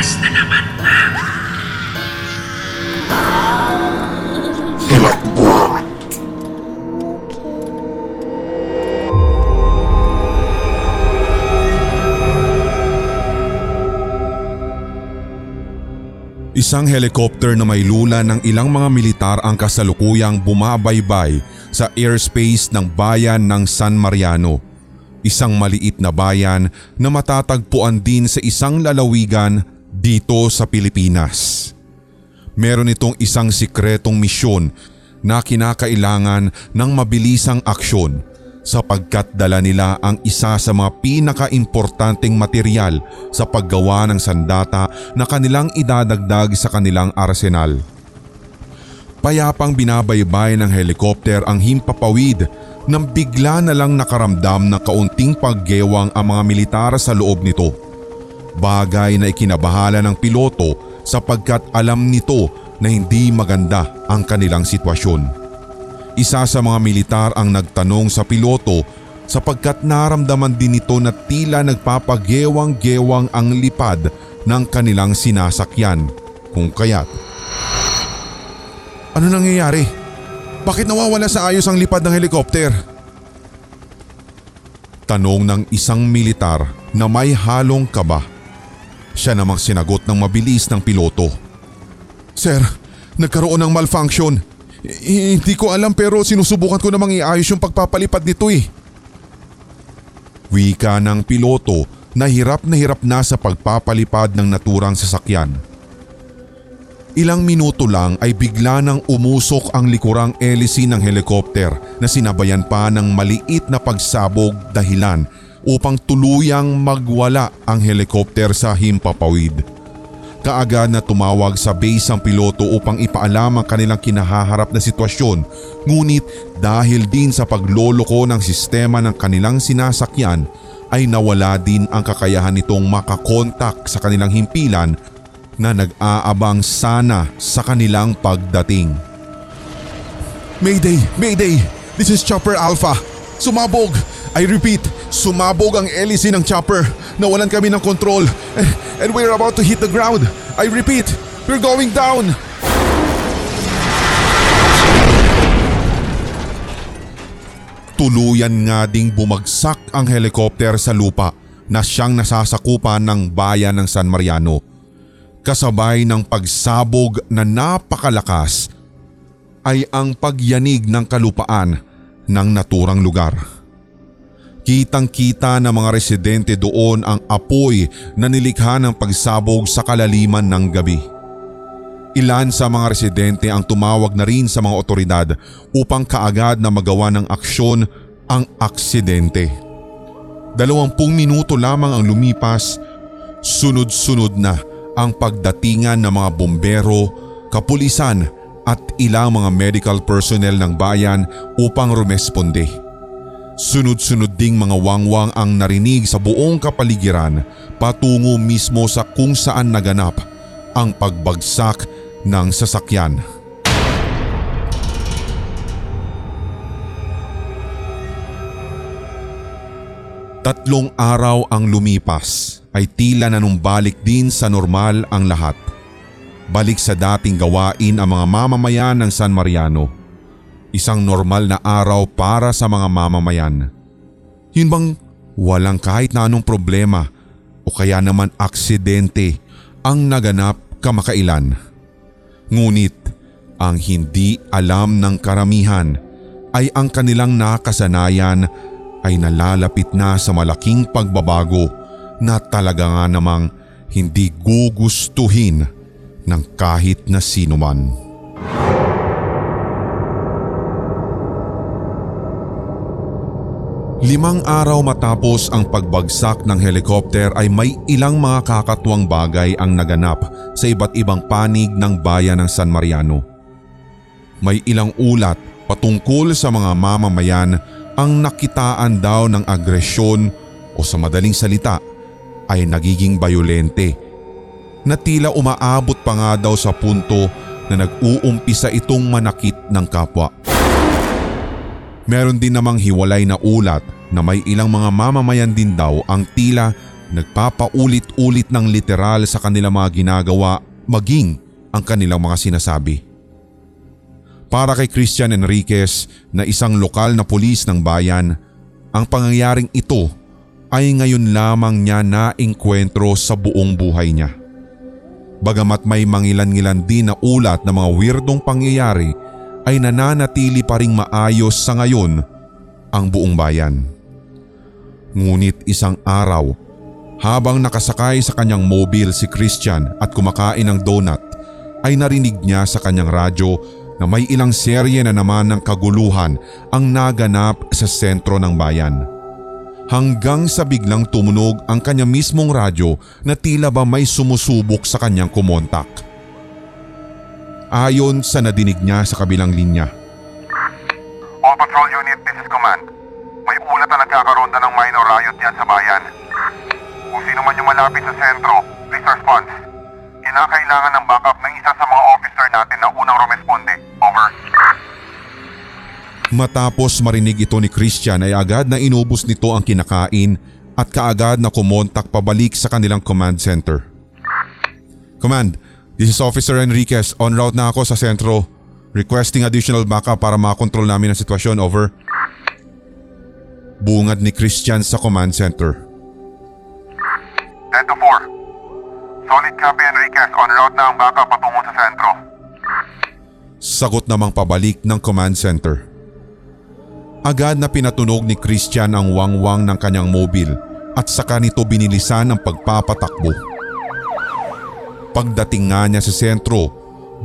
Bukas na naman na. Isang helicopter na may lula ng ilang mga militar ang kasalukuyang bumabaybay sa airspace ng bayan ng San Mariano. Isang maliit na bayan na matatagpuan din sa isang lalawigan dito sa Pilipinas. Meron itong isang sikretong misyon na kinakailangan ng mabilisang aksyon sapagkat dala nila ang isa sa mga pinaka-importanteng material sa paggawa ng sandata na kanilang idadagdag sa kanilang arsenal. Payapang binabaybay ng helikopter ang himpapawid nang bigla na lang nakaramdam ng kaunting paggewang ang mga militar sa loob nito. Bagay na ikinabahala ng piloto sapagkat alam nito na hindi maganda ang kanilang sitwasyon. Isa sa mga militar ang nagtanong sa piloto sapagkat naramdaman din nito na tila nagpapagewang-gewang ang lipad ng kanilang sinasakyan kung kaya't. Ano nangyayari? Bakit nawawala sa ayos ang lipad ng helikopter? Tanong ng isang militar na may halong kaba. Siya namang sinagot ng mabilis ng piloto. Sir, nagkaroon ng malfunction. I- hindi ko alam pero sinusubukan ko namang iayos yung pagpapalipad nito eh. Wika ng piloto na hirap na hirap na sa pagpapalipad ng naturang sasakyan. Ilang minuto lang ay bigla nang umusok ang likurang elisi ng helikopter na sinabayan pa ng maliit na pagsabog dahilan upang tuluyang magwala ang helikopter sa himpapawid. Kaagad na tumawag sa base ang piloto upang ipaalam ang kanilang kinahaharap na sitwasyon ngunit dahil din sa pagloloko ng sistema ng kanilang sinasakyan ay nawala din ang kakayahan nitong makakontak sa kanilang himpilan na nag-aabang sana sa kanilang pagdating. Mayday! Mayday! This is Chopper Alpha! Sumabog! I repeat, sumabog ang hélice ng chopper. Nawalan kami ng control and, and we're about to hit the ground. I repeat, we're going down! Tuluyan nga ding bumagsak ang helikopter sa lupa na siyang nasasakupan ng bayan ng San Mariano. Kasabay ng pagsabog na napakalakas ay ang pagyanig ng kalupaan ng naturang lugar. Kitang kita ng mga residente doon ang apoy na nilikha ng pagsabog sa kalaliman ng gabi. Ilan sa mga residente ang tumawag na rin sa mga otoridad upang kaagad na magawa ng aksyon ang aksidente. Dalawampung minuto lamang ang lumipas, sunod-sunod na ang pagdatingan ng mga bombero, kapulisan at ilang mga medical personnel ng bayan upang rumesponde. Sunod-sunod ding mga wangwang ang narinig sa buong kapaligiran patungo mismo sa kung saan naganap ang pagbagsak ng sasakyan. Tatlong araw ang lumipas ay tila nanumbalik din sa normal ang lahat. Balik sa dating gawain ang mga mamamayan ng San Mariano. Isang normal na araw para sa mga mamamayan. Yun bang walang kahit na anong problema o kaya naman aksidente ang naganap kamakailan. Ngunit ang hindi alam ng karamihan ay ang kanilang nakasanayan ay nalalapit na sa malaking pagbabago na talaga nga namang hindi gugustuhin ng kahit na sino man. Limang araw matapos ang pagbagsak ng helikopter ay may ilang mga kakatuwang bagay ang naganap sa iba't ibang panig ng bayan ng San Mariano. May ilang ulat patungkol sa mga mamamayan ang nakitaan daw ng agresyon o sa madaling salita ay nagiging bayolente na tila umaabot pa nga daw sa punto na nag-uumpisa itong manakit ng kapwa. Meron din namang hiwalay na ulat na may ilang mga mamamayan din daw ang tila nagpapaulit-ulit ng literal sa kanilang mga ginagawa maging ang kanilang mga sinasabi. Para kay Christian Enriquez na isang lokal na pulis ng bayan, ang pangyayaring ito ay ngayon lamang niya naengkwentro sa buong buhay niya. Bagamat may mangilan-ngilan din na ulat ng mga weirdong pangyayari ay nananatili pa ring maayos sa ngayon ang buong bayan. Ngunit isang araw, habang nakasakay sa kanyang mobile si Christian at kumakain ng donut, ay narinig niya sa kanyang radyo na may ilang serye na naman ng kaguluhan ang naganap sa sentro ng bayan. Hanggang sa biglang tumunog ang kanya mismong radyo na tila ba may sumusubok sa kanyang kumontak. Ayon sa nadinig niya sa kabilang linya. All Patrol Unit, this is Command. May ulat na nagkakaroon na ng minor riot yan sa bayan. Kung sino man yung malapit sa sentro, please response. Kinakailangan ng backup ng isa sa mga officer natin na unang rumesponde. Over. Matapos marinig ito ni Christian ay agad na inubos nito ang kinakain at kaagad na kumontak pabalik sa kanilang command center. Command, this is Officer Enriquez. On route na ako sa sentro. Requesting additional backup para makontrol namin ang sitwasyon. Over. Bungad ni Christian sa command center. 10 to 4. Solid copy Enriquez. On route na ang backup patungo sa sentro. Sagot namang pabalik ng command center. Agad na pinatunog ni Christian ang wangwang ng kanyang mobile at saka nito binilisan ang pagpapatakbo. Pagdating nga niya sa sentro,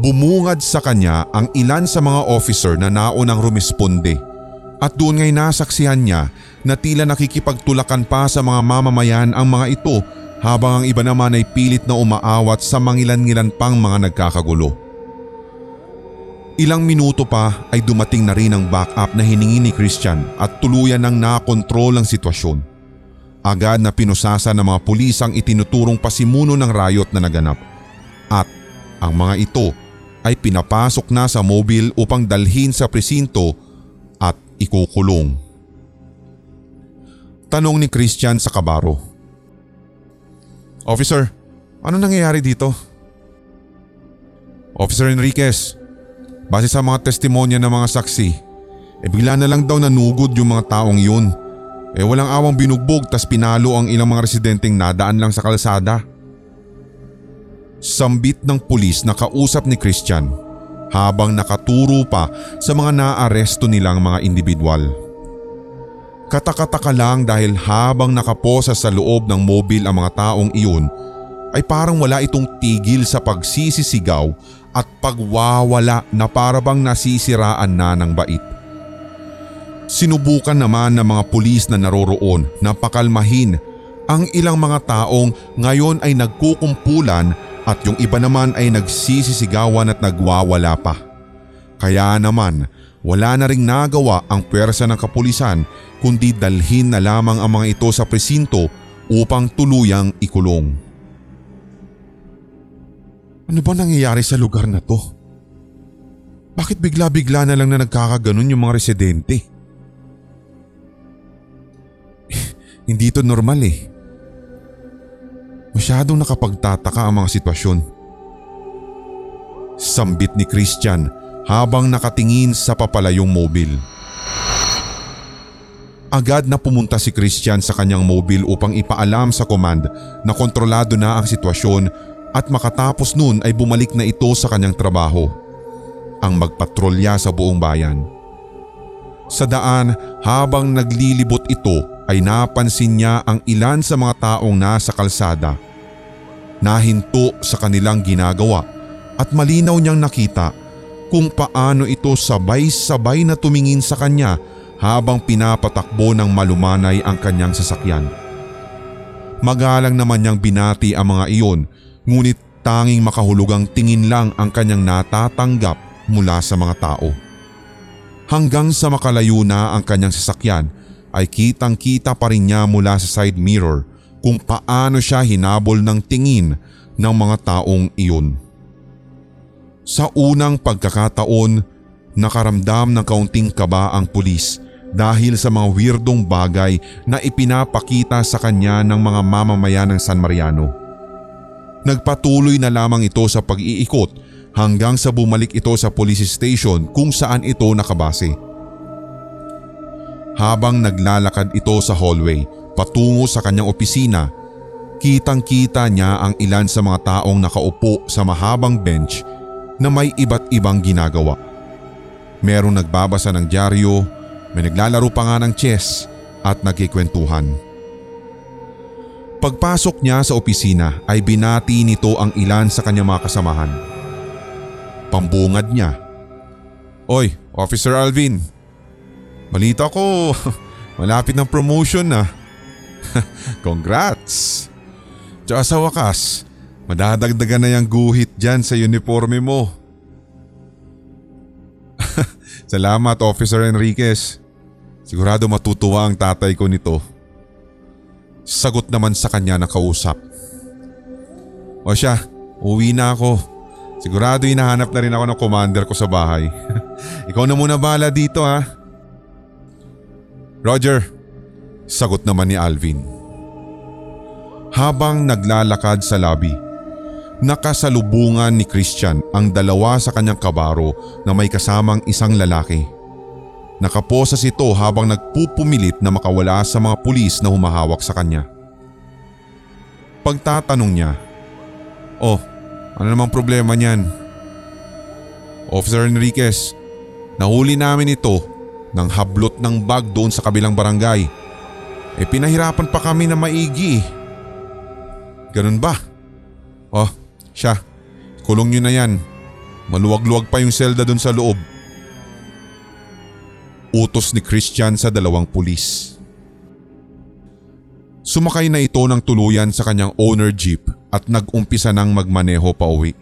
bumungad sa kanya ang ilan sa mga officer na naunang rumisponde at doon ngay nasaksihan niya na tila nakikipagtulakan pa sa mga mamamayan ang mga ito habang ang iba naman ay pilit na umaawat sa mangilan-ngilan pang mga nagkakagulo. Ilang minuto pa ay dumating na rin ang backup na hiningi ni Christian at tuluyan ng nakontrol ang sitwasyon. Agad na pinusasa ng mga pulis ang itinuturong pasimuno ng riot na naganap. At ang mga ito ay pinapasok na sa mobile upang dalhin sa presinto at ikukulong. Tanong ni Christian sa kabaro. Officer, ano nangyayari dito? Officer Enriquez, Base sa mga testimonya ng mga saksi, eh bigla na lang daw nanugod yung mga taong yun. Eh walang awang binugbog tas pinalo ang ilang mga residenteng nadaan lang sa kalsada. Sambit ng pulis na kausap ni Christian habang nakaturo pa sa mga naaresto nilang mga individual. Katakataka lang dahil habang nakaposa sa loob ng mobil ang mga taong iyon ay parang wala itong tigil sa pagsisisigaw at pagwawala na parabang nasisiraan na ng bait. Sinubukan naman ng mga pulis na naroroon na pakalmahin ang ilang mga taong ngayon ay nagkukumpulan at yung iba naman ay nagsisisigawan at nagwawala pa. Kaya naman wala na ring nagawa ang pwersa ng kapulisan kundi dalhin na lamang ang mga ito sa presinto upang tuluyang ikulong. Ano ba nangyayari sa lugar na to? Bakit bigla-bigla na lang na nagkakaganon yung mga residente? Hindi to normal eh. Masyadong nakapagtataka ang mga sitwasyon. Sambit ni Christian habang nakatingin sa papalayong mobile. Agad na pumunta si Christian sa kanyang mobile upang ipaalam sa command na kontrolado na ang sitwasyon at makatapos nun ay bumalik na ito sa kanyang trabaho, ang magpatrolya sa buong bayan. Sa daan habang naglilibot ito ay napansin niya ang ilan sa mga taong nasa kalsada. Nahinto sa kanilang ginagawa at malinaw niyang nakita kung paano ito sabay-sabay na tumingin sa kanya habang pinapatakbo ng malumanay ang kanyang sasakyan. Magalang naman niyang binati ang mga iyon Ngunit tanging makahulugang tingin lang ang kanyang natatanggap mula sa mga tao. Hanggang sa makalayo na ang kanyang sasakyan ay kitang kita pa rin niya mula sa side mirror kung paano siya hinabol ng tingin ng mga taong iyon. Sa unang pagkakataon, nakaramdam ng kaunting kaba ang pulis dahil sa mga weirdong bagay na ipinapakita sa kanya ng mga mamamayan ng San Mariano. Nagpatuloy na lamang ito sa pag-iikot hanggang sa bumalik ito sa police station kung saan ito nakabase. Habang naglalakad ito sa hallway patungo sa kanyang opisina, kitang kita niya ang ilan sa mga taong nakaupo sa mahabang bench na may iba't ibang ginagawa. Merong nagbabasa ng dyaryo, may naglalaro pa nga ng chess at nagkikwentuhan. Pagpasok niya sa opisina ay binati nito ang ilan sa kanyang mga kasamahan. Pambungad niya. Oy, Officer Alvin. Balita ko, malapit ng promotion na. Congrats! Tsaka sa wakas, madadagdagan na yung guhit dyan sa uniforme mo. Salamat Officer Enriquez. Sigurado matutuwa ang tatay ko nito. Sagot naman sa kanya ng kausap. O siya, uwi na ako. Sigurado hinahanap na rin ako ng commander ko sa bahay. Ikaw na muna bahala dito ha. Roger, sagot naman ni Alvin. Habang naglalakad sa lobby, nakasalubungan ni Christian ang dalawa sa kanyang kabaro na may kasamang isang lalaki. Nakaposas ito habang nagpupumilit na makawala sa mga pulis na humahawak sa kanya. Pagtatanong niya, Oh, ano namang problema niyan? Officer Enriquez, nahuli namin ito ng hablot ng bag doon sa kabilang barangay. Eh pinahirapan pa kami na maigi. Ganun ba? Oh, siya. Kulong nyo na yan. Maluwag-luwag pa yung selda doon sa loob. Utos ni Christian sa dalawang pulis. Sumakay na ito ng tuluyan sa kanyang owner jeep at nag-umpisa ng magmaneho pa uwi.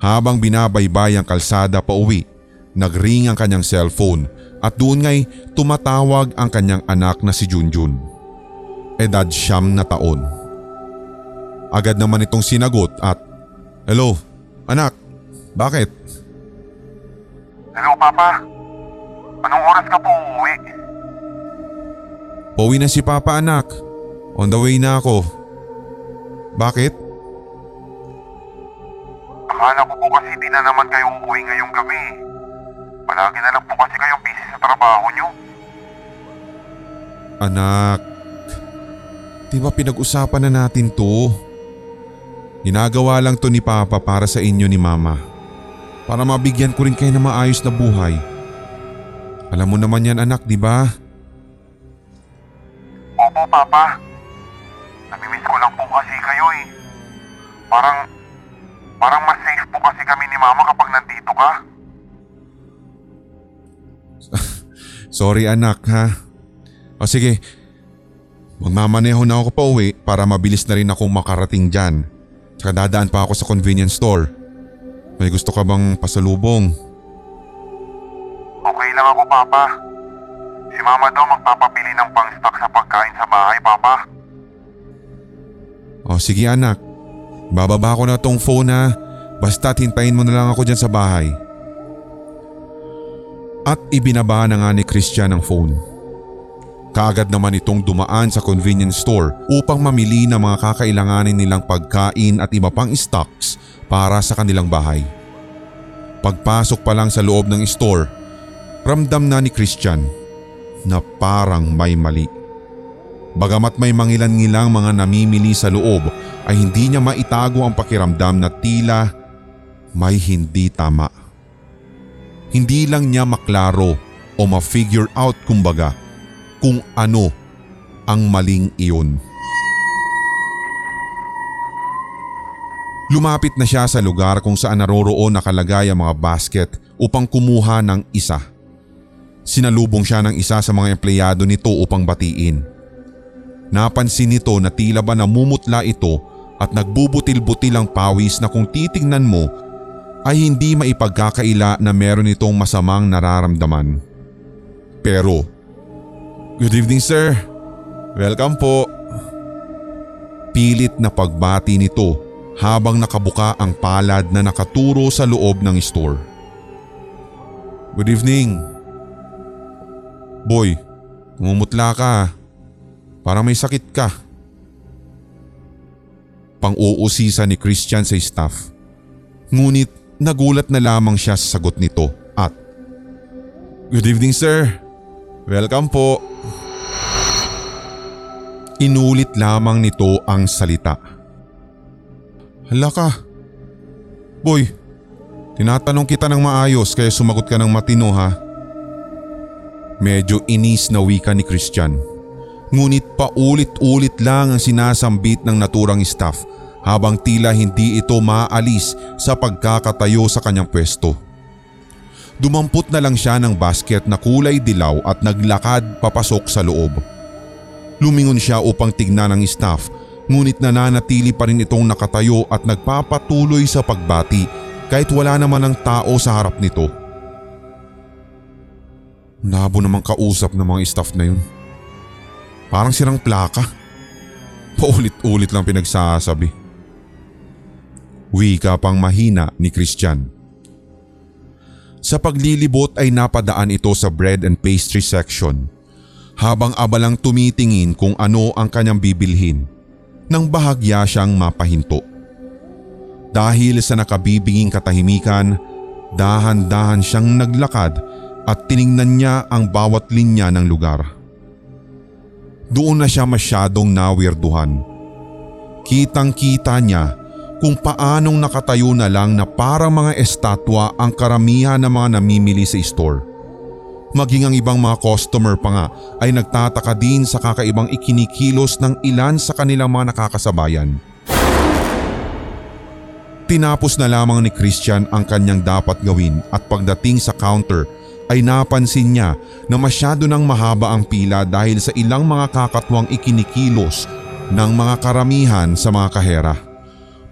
Habang binabaybay ang kalsada pa uwi, nagring ang kanyang cellphone at doon nga'y tumatawag ang kanyang anak na si Junjun. Edad siyam na taon. Agad naman itong sinagot at, Hello, anak, bakit? Hello, Papa. Anong oras ka po uuwi? Pauwi na si Papa anak. On the way na ako. Bakit? Akala ko po kasi di na naman kayo uuwi ngayong gabi. Palagi na lang po kasi kayong busy sa trabaho nyo. Anak, di ba pinag-usapan na natin to? Ginagawa lang to ni Papa para sa inyo ni Mama. Para mabigyan ko rin kayo ng maayos na buhay. Alam mo naman yan anak, di ba? Opo, Papa. Namimiss ko lang po kasi kayo eh. Parang, parang mas safe po kasi kami ni Mama kapag nandito ka. Sorry anak ha. O sige, magmamaneho na ako pa uwi para mabilis na rin akong makarating dyan. Tsaka dadaan pa ako sa convenience store. May gusto ka bang pasalubong? Okay lang ako, Papa. Si Mama daw magpapabili ng pang-stock sa pagkain sa bahay, Papa. O sige anak, bababa ko na tong phone ha. Basta hintayin mo na lang ako dyan sa bahay. At ibinaba na nga ni Christian ang phone. Kaagad naman itong dumaan sa convenience store upang mamili ng mga kakailanganin nilang pagkain at iba pang stocks para sa kanilang bahay. Pagpasok pa lang sa loob ng store, ramdam na ni Christian na parang may mali. Bagamat may mangilan-ngilang mga namimili sa loob ay hindi niya maitago ang pakiramdam na tila may hindi tama. Hindi lang niya maklaro o ma-figure out kumbaga kung ano ang maling iyon. Lumapit na siya sa lugar kung saan naroroon nakalagay ang mga basket upang kumuha ng isa. Sinalubong siya ng isa sa mga empleyado nito upang batiin. Napansin nito na tila ba namumutla ito at nagbubutil-butil ang pawis na kung titingnan mo ay hindi maipagkakaila na meron itong masamang nararamdaman. Pero, Good evening sir. Welcome po. Pilit na pagbati nito habang nakabuka ang palad na nakaturo sa loob ng store. Good evening. Boy, umumutla ka. Parang may sakit ka. Pang-uusisa ni Christian sa staff. Ngunit nagulat na lamang siya sa sagot nito at Good evening sir. Welcome po. Inulit lamang nito ang salita. Hala ka. Boy, tinatanong kita ng maayos kaya sumagot ka ng matino ha. Medyo inis na wika ni Christian. Ngunit paulit-ulit lang ang sinasambit ng naturang staff habang tila hindi ito maalis sa pagkakatayo sa kanyang pwesto. Dumampot na lang siya ng basket na kulay dilaw at naglakad papasok sa loob. Lumingon siya upang tignan ang staff ngunit nananatili pa rin itong nakatayo at nagpapatuloy sa pagbati kahit wala naman ang tao sa harap nito. Nabo namang kausap ng mga staff na yun. Parang sirang plaka. Paulit-ulit lang pinagsasabi. Wika pang mahina ni Christian. Sa paglilibot ay napadaan ito sa bread and pastry section habang abalang tumitingin kung ano ang kanyang bibilhin nang bahagya siyang mapahinto. Dahil sa nakabibinging katahimikan, dahan-dahan siyang naglakad at tiningnan niya ang bawat linya ng lugar. Doon na siya masyadong nawirduhan. Kitang-kita niya kung paanong nakatayo na lang na parang mga estatwa ang karamihan ng mga namimili sa store. Maging ang ibang mga customer pa nga ay nagtataka din sa kakaibang ikinikilos ng ilan sa kanilang mga nakakasabayan. Tinapos na lamang ni Christian ang kanyang dapat gawin at pagdating sa counter ay napansin niya na masyado nang mahaba ang pila dahil sa ilang mga kakatwang ikinikilos ng mga karamihan sa mga kahera.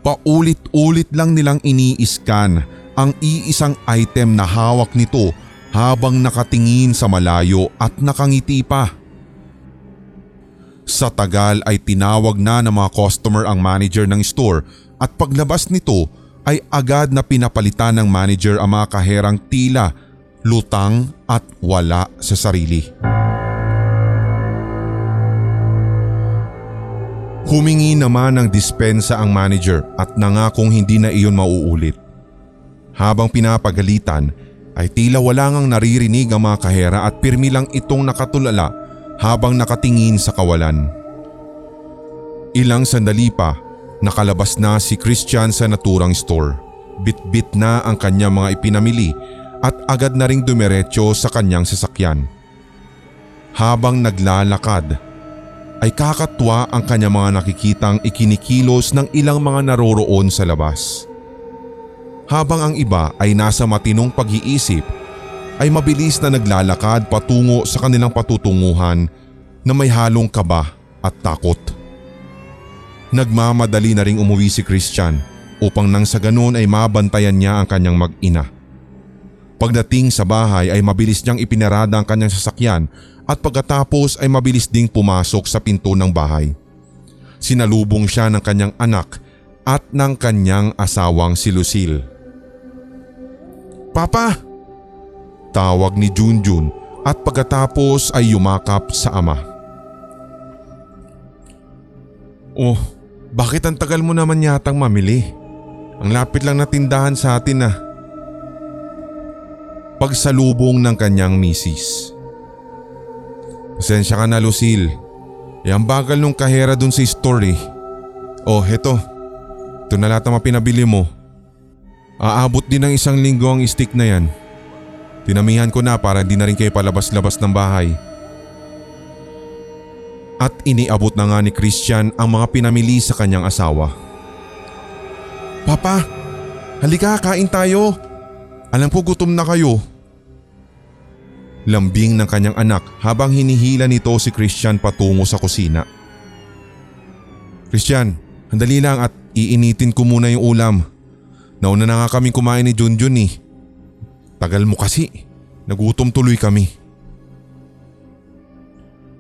Paulit-ulit lang nilang ini-scan ang iisang item na hawak nito habang nakatingin sa malayo at nakangiti pa. Sa tagal ay tinawag na ng mga customer ang manager ng store at paglabas nito ay agad na pinapalitan ng manager ang mga kaherang tila, lutang at wala sa sarili. Humingi naman ng dispensa ang manager at nangakong hindi na iyon mauulit. Habang pinapagalitan ay tila wala ngang naririnig ang mga kahera at pirmi lang itong nakatulala habang nakatingin sa kawalan. Ilang sandali pa, nakalabas na si Christian sa naturang store. Bit-bit na ang kanyang mga ipinamili at agad na ring dumiretso sa kanyang sasakyan. Habang naglalakad, ay kakatwa ang kanyang mga nakikitang ikinikilos ng ilang mga naroroon sa labas. Habang ang iba ay nasa matinong pag-iisip, ay mabilis na naglalakad patungo sa kanilang patutunguhan na may halong kaba at takot. Nagmamadali na ring umuwi si Christian upang nang sa ganun ay mabantayan niya ang kanyang mag-ina. Pagdating sa bahay ay mabilis niyang ipinarada ang kanyang sasakyan at pagkatapos ay mabilis ding pumasok sa pinto ng bahay. Sinalubong siya ng kanyang anak at ng kanyang asawang si Lucille. Papa! Tawag ni Junjun at pagkatapos ay yumakap sa ama. Oh, bakit ang tagal mo naman yatang mamili? Ang lapit lang na tindahan sa atin ah. Pagsalubong ng kanyang misis. Pasensya ka na Lucille. E ang bagal nung kahera dun sa store eh. Oh, heto. Ito na lahat ng mga pinabili mo. Aabot din ng isang linggo ang stick na yan. Tinamihan ko na para hindi na rin kayo palabas-labas ng bahay. At iniabot na nga ni Christian ang mga pinamili sa kanyang asawa. Papa, halika kain tayo. Alam ko gutom na kayo. Lambing ng kanyang anak habang hinihila nito si Christian patungo sa kusina. Christian, handali lang at iinitin ko muna yung ulam. Nauna na nga kaming kumain ni Junjun eh. Tagal mo kasi. Nagutom tuloy kami.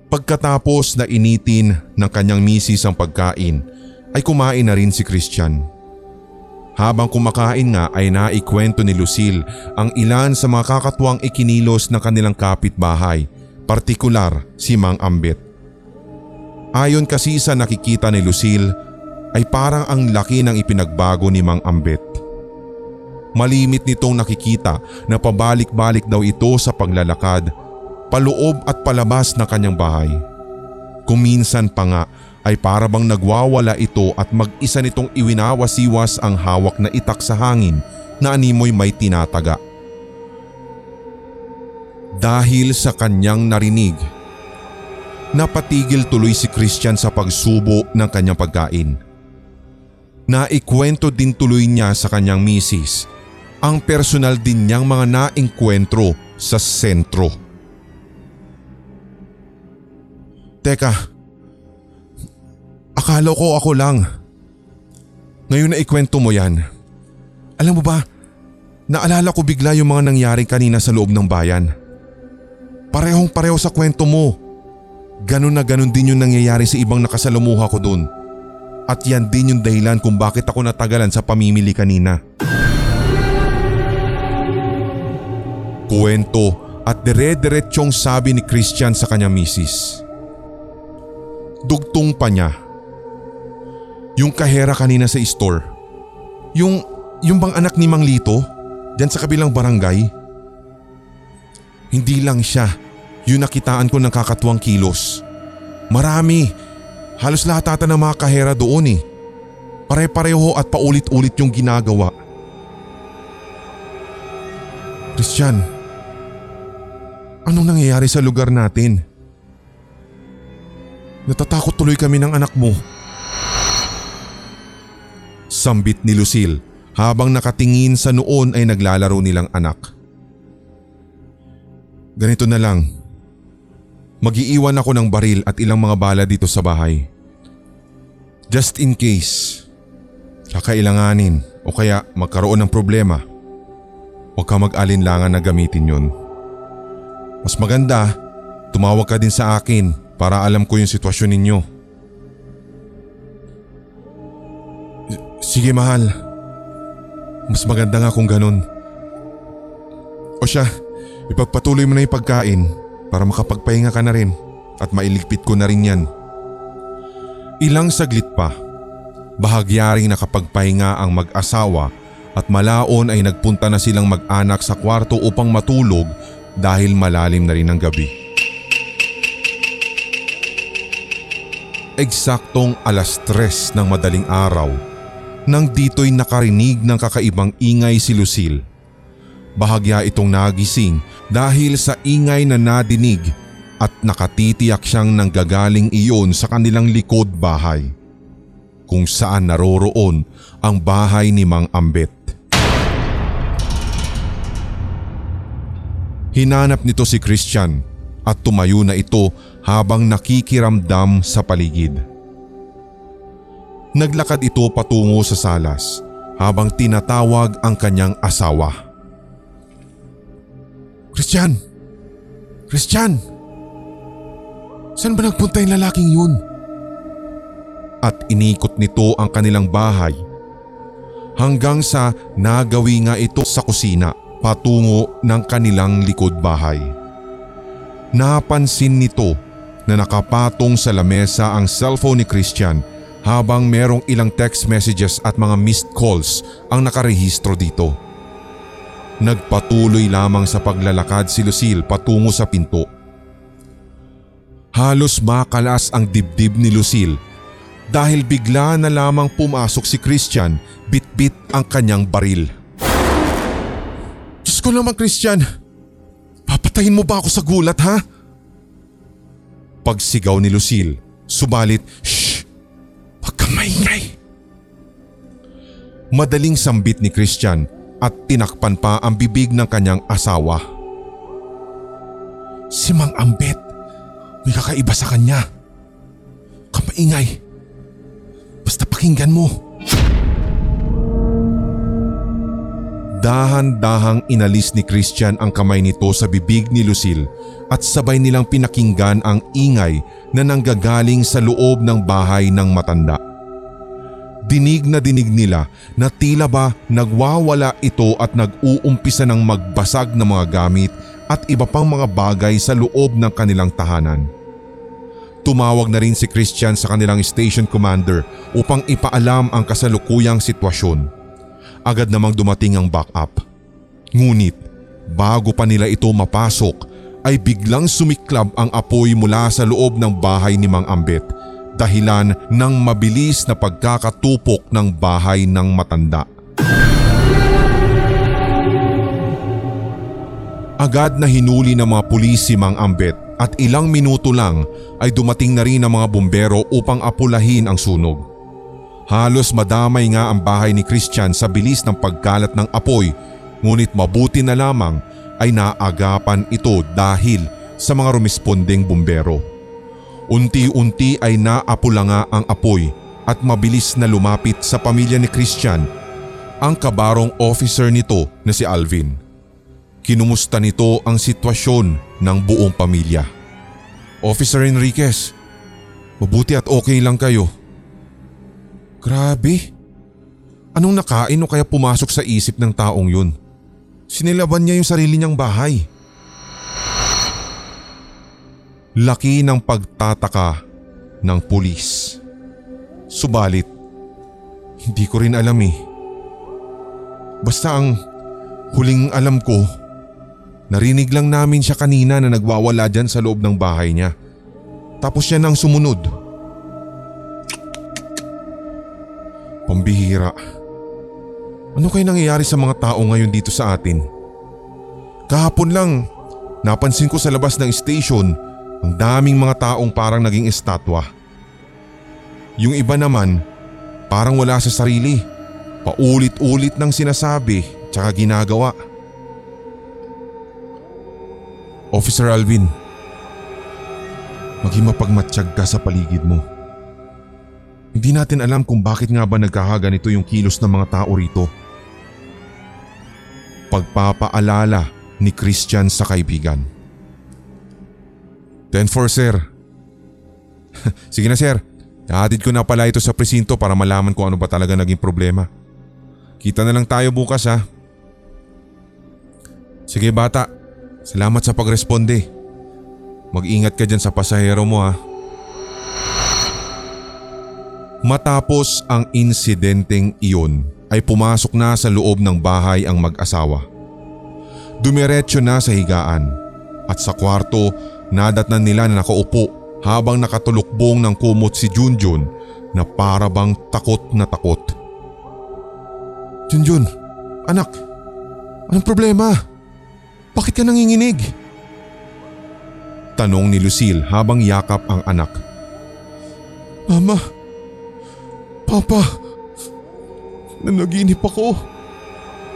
Pagkatapos na initin ng kanyang misis ang pagkain ay kumain na rin si Christian. Habang kumakain nga ay naikwento ni Lucille ang ilan sa mga kakatuwang ikinilos ng kanilang kapitbahay partikular si Mang Ambet. Ayon kasi sa nakikita ni Lucille ay parang ang laki ng ipinagbago ni Mang Ambet. Malimit nitong nakikita na pabalik-balik daw ito sa paglalakad, paloob at palabas ng kanyang bahay. Kuminsan pa nga ay para bang nagwawala ito at mag-isa nitong iwinawasiwas ang hawak na itak sa hangin na animoy may tinataga. Dahil sa kanyang narinig, napatigil tuloy si Christian sa pagsubo ng kanyang pagkain. Naikwento din tuloy niya sa kanyang misis ang personal din niyang mga naengkwentro sa sentro. Teka, akala ko ako lang. Ngayon na ikwento mo yan. Alam mo ba, naalala ko bigla yung mga nangyari kanina sa loob ng bayan. Parehong pareho sa kwento mo. Ganon na ganon din yung nangyayari sa ibang nakasalumuha ko doon. At yan din yung dahilan kung bakit ako natagalan sa pamimili kanina. Kuwento at dire-diretsyong sabi ni Christian sa kanyang misis. Dugtong pa niya. Yung kahera kanina sa store. Yung, yung bang anak ni Mang Lito? Diyan sa kabilang barangay? Hindi lang siya. Yung nakitaan ko ng kakatuwang kilos. Marami. Halos lahat ata ng mga kahera doon eh. Pare-pareho at paulit-ulit yung ginagawa. Christian, anong nangyayari sa lugar natin? Natatakot tuloy kami ng anak mo. Sambit ni Lucille habang nakatingin sa noon ay naglalaro nilang anak. Ganito na lang. Magiiwan ako ng baril at ilang mga bala dito sa bahay. Just in case. Kakailanganin o kaya magkaroon ng problema. Huwag ka mag-alinlangan na gamitin yun. Mas maganda, tumawag ka din sa akin para alam ko yung sitwasyon ninyo. Sige mahal. Mas maganda nga kung ganun. O siya, ipagpatuloy mo na yung pagkain para makapagpahinga ka na rin at mailigpit ko na rin yan. Ilang saglit pa, bahagyaring nakapagpahinga ang mag-asawa at malaon ay nagpunta na silang mag-anak sa kwarto upang matulog dahil malalim na rin ang gabi. Eksaktong alas tres ng madaling araw nang dito'y nakarinig ng kakaibang ingay si Lucille. Bahagya itong nagising dahil sa ingay na nadinig at nakatitiyak siyang nanggagaling iyon sa kanilang likod bahay. Kung saan naroroon ang bahay ni Mang Ambet. Hinanap nito si Christian at tumayo na ito habang nakikiramdam sa paligid. Naglakad ito patungo sa salas habang tinatawag ang kanyang asawa. Christian! Christian! Saan ba nagpunta yung lalaking yun? At inikot nito ang kanilang bahay hanggang sa nagawi nga ito sa kusina patungo ng kanilang likod bahay. Napansin nito na nakapatong sa lamesa ang cellphone ni Christian habang merong ilang text messages at mga missed calls ang nakarehistro dito. Nagpatuloy lamang sa paglalakad si Lucille patungo sa pinto. Halos makalas ang dibdib ni Lucille dahil bigla na lamang pumasok si Christian bitbit ang kanyang baril. Diyos ko naman Christian, papatayin mo ba ako sa gulat ha? Pagsigaw ni Lucille, subalit maingay. Madaling sambit ni Christian at tinakpan pa ang bibig ng kanyang asawa. Si Mang Ambet, may kakaiba sa kanya. Kamaingay. Basta pakinggan mo. Dahan-dahang inalis ni Christian ang kamay nito sa bibig ni Lucille at sabay nilang pinakinggan ang ingay na nanggagaling sa loob ng bahay ng matanda. Dinig na dinig nila na tila ba nagwawala ito at nag-uumpisa ng magbasag ng mga gamit at iba pang mga bagay sa loob ng kanilang tahanan. Tumawag na rin si Christian sa kanilang station commander upang ipaalam ang kasalukuyang sitwasyon. Agad namang dumating ang backup. Ngunit bago pa nila ito mapasok ay biglang sumiklab ang apoy mula sa loob ng bahay ni Mang Ambet dahilan ng mabilis na pagkakatupok ng bahay ng matanda. Agad na hinuli ng mga pulis si Mang Ambet at ilang minuto lang ay dumating na rin ang mga bumbero upang apulahin ang sunog. Halos madamay nga ang bahay ni Christian sa bilis ng pagkalat ng apoy ngunit mabuti na lamang ay naagapan ito dahil sa mga rumispondeng bumbero. Unti-unti ay naapula nga ang apoy at mabilis na lumapit sa pamilya ni Christian ang kabarong officer nito na si Alvin. Kinumusta nito ang sitwasyon ng buong pamilya. Officer Enriquez, mabuti at okay lang kayo. Grabe. Anong nakain o kaya pumasok sa isip ng taong yun? Sinilaban niya yung sarili niyang bahay. Laki ng pagtataka ng pulis. Subalit, hindi ko rin alam eh. Basta ang huling alam ko, narinig lang namin siya kanina na nagwawala dyan sa loob ng bahay niya. Tapos siya nang sumunod. Pambihira. Ano kaya nangyayari sa mga tao ngayon dito sa atin? Kahapon lang, napansin ko sa labas ng station ang daming mga taong parang naging estatwa. Yung iba naman, parang wala sa sarili. Paulit-ulit ng sinasabi tsaka ginagawa. Officer Alvin, maging mapagmatsyag ka sa paligid mo. Hindi natin alam kung bakit nga ba nagkakaganito yung kilos ng mga tao rito. Pagpapaalala ni Christian sa kaibigan. 10-4 sir. Sige na sir, Ihatid ko na pala ito sa presinto para malaman kung ano ba talaga naging problema. Kita na lang tayo bukas ha. Sige bata, salamat sa pagresponde. Mag-ingat ka dyan sa pasahero mo ha. Matapos ang insidenteng iyon ay pumasok na sa loob ng bahay ang mag-asawa. Dumiretso na sa higaan at sa kwarto nadatnan nila na nakaupo habang nakatulukbong ng kumot si Junjun na para bang takot na takot. Junjun, anak, anong problema? Bakit ka nanginginig? Tanong ni Lucille habang yakap ang anak. Mama, Papa, nanaginip ako.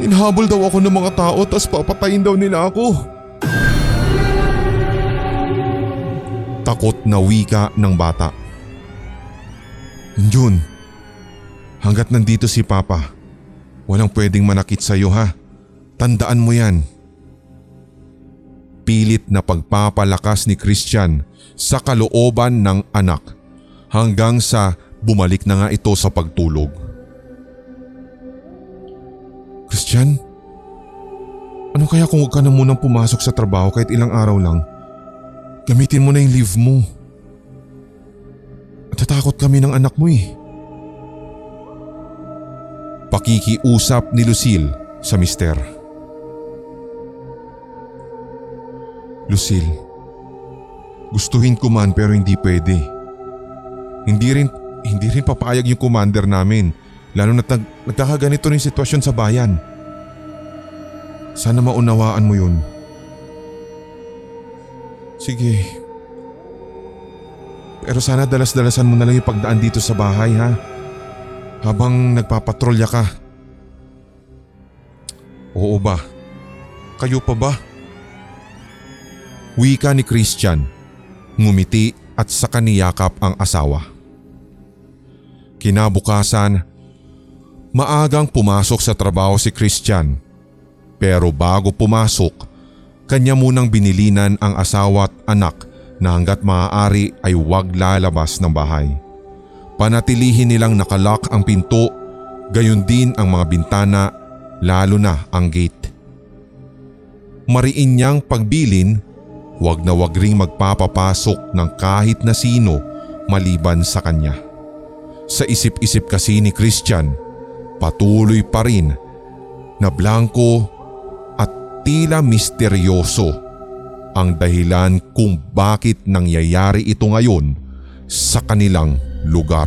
Inhabol daw ako ng mga tao tas papatayin daw nila ako. Takot na wika ng bata. Jun, hanggat nandito si Papa, walang pwedeng manakit sa iyo ha. Tandaan mo yan. Pilit na pagpapalakas ni Christian sa kalooban ng anak hanggang sa bumalik na nga ito sa pagtulog. Christian, ano kaya kung huwag ka na munang pumasok sa trabaho kahit ilang araw lang? Gamitin mo na yung leave mo. Natatakot kami ng anak mo eh. Pakikiusap ni Lucille sa mister. Lucille, gustuhin ko man pero hindi pwede. Hindi rin, hindi rin papayag yung commander namin lalo na nag, nagkakaganito rin sitwasyon sa bayan. Sana maunawaan mo yun. Sige. Pero sana dalas-dalasan mo na lang yung pagdaan dito sa bahay ha. Habang nagpapatrolya ka. Oo ba? Kayo pa ba? Wika ni Christian. Ngumiti at sa kaniyakap ang asawa. Kinabukasan, maagang pumasok sa trabaho si Christian. Pero bago pumasok, kanya munang binilinan ang asawa at anak na hanggat maaari ay huwag lalabas ng bahay. Panatilihin nilang nakalock ang pinto, gayon din ang mga bintana, lalo na ang gate. mariin niyang pagbilin, wag na wag ring magpapapasok ng kahit na sino maliban sa kanya. Sa isip-isip kasi ni Christian, patuloy pa rin na blanco tila misteryoso ang dahilan kung bakit nangyayari ito ngayon sa kanilang lugar.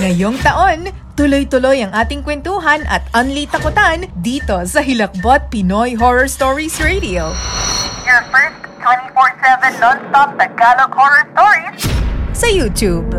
Ngayong taon, tuloy-tuloy ang ating kwentuhan at unli takutan dito sa Hilakbot Pinoy Horror Stories Radio. Your first 24-7 non-stop Tagalog horror stories Sa YouTube.